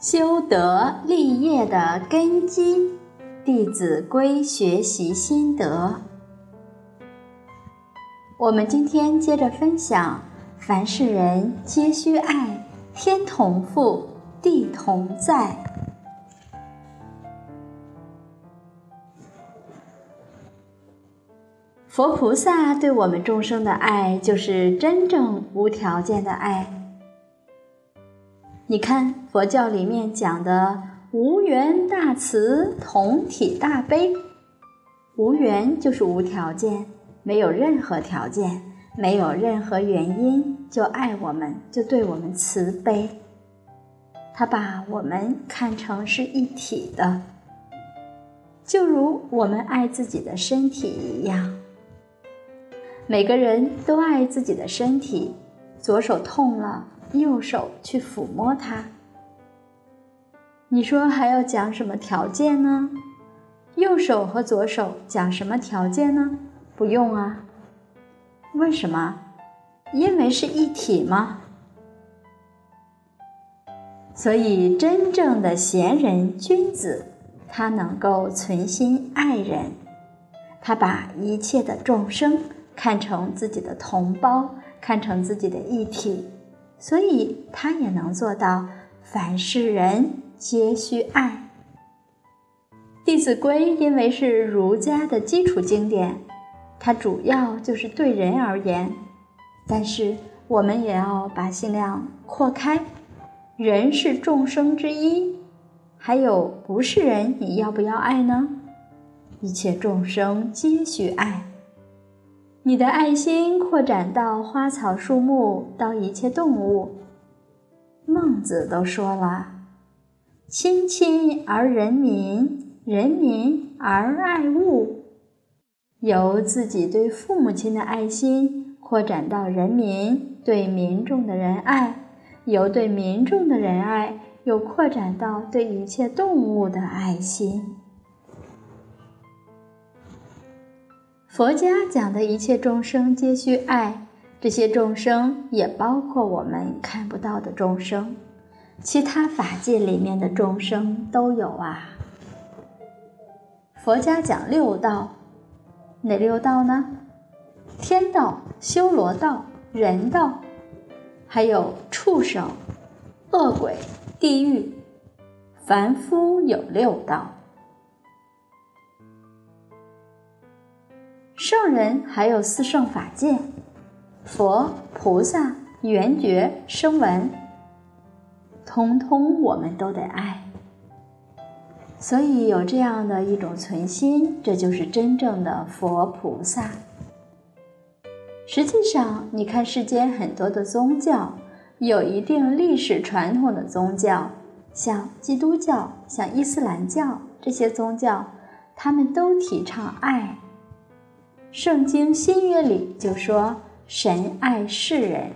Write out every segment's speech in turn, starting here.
修德立业的根基，《弟子规》学习心得。我们今天接着分享：凡是人皆须爱，天同覆，地同在。佛菩萨对我们众生的爱，就是真正无条件的爱。你看佛教里面讲的无缘大慈，同体大悲。无缘就是无条件，没有任何条件，没有任何原因就爱我们，就对我们慈悲。他把我们看成是一体的，就如我们爱自己的身体一样。每个人都爱自己的身体，左手痛了。右手去抚摸它，你说还要讲什么条件呢？右手和左手讲什么条件呢？不用啊。为什么？因为是一体吗？所以真正的贤人君子，他能够存心爱人，他把一切的众生看成自己的同胞，看成自己的一体。所以，他也能做到凡是人皆须爱。《弟子规》因为是儒家的基础经典，它主要就是对人而言。但是，我们也要把心量扩开，人是众生之一，还有不是人，你要不要爱呢？一切众生皆须爱。你的爱心扩展到花草树木，到一切动物。孟子都说了：“亲亲而人民，人民而爱物。”由自己对父母亲的爱心扩展到人民对民众的仁爱，由对民众的仁爱又扩展到对一切动物的爱心。佛家讲的一切众生皆须爱，这些众生也包括我们看不到的众生，其他法界里面的众生都有啊。佛家讲六道，哪六道呢？天道、修罗道、人道，还有畜生、恶鬼、地狱，凡夫有六道。圣人还有四圣法界，佛、菩萨、圆觉、声闻，通通我们都得爱。所以有这样的一种存心，这就是真正的佛菩萨。实际上，你看世间很多的宗教，有一定历史传统的宗教，像基督教、像伊斯兰教这些宗教，他们都提倡爱。圣经新约里就说神爱世人，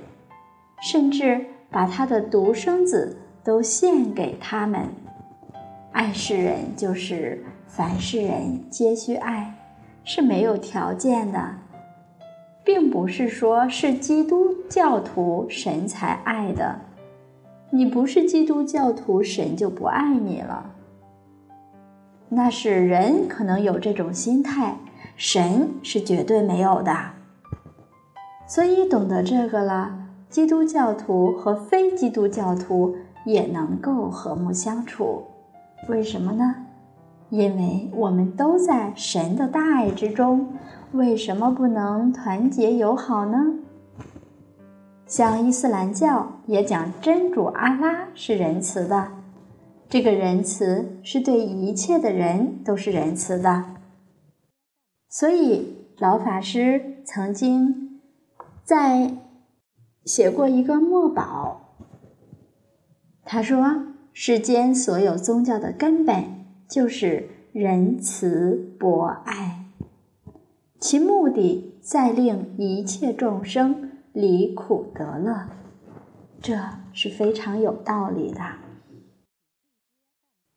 甚至把他的独生子都献给他们。爱世人就是凡世人皆须爱，是没有条件的，并不是说是基督教徒神才爱的。你不是基督教徒，神就不爱你了。那是人可能有这种心态。神是绝对没有的，所以懂得这个了，基督教徒和非基督教徒也能够和睦相处。为什么呢？因为我们都在神的大爱之中。为什么不能团结友好呢？像伊斯兰教也讲真主阿拉是仁慈的，这个仁慈是对一切的人都是仁慈的。所以，老法师曾经在写过一个墨宝。他说：“世间所有宗教的根本就是仁慈博爱，其目的在令一切众生离苦得乐。”这是非常有道理的。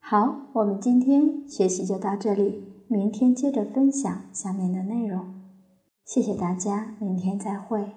好，我们今天学习就到这里。明天接着分享下面的内容，谢谢大家，明天再会。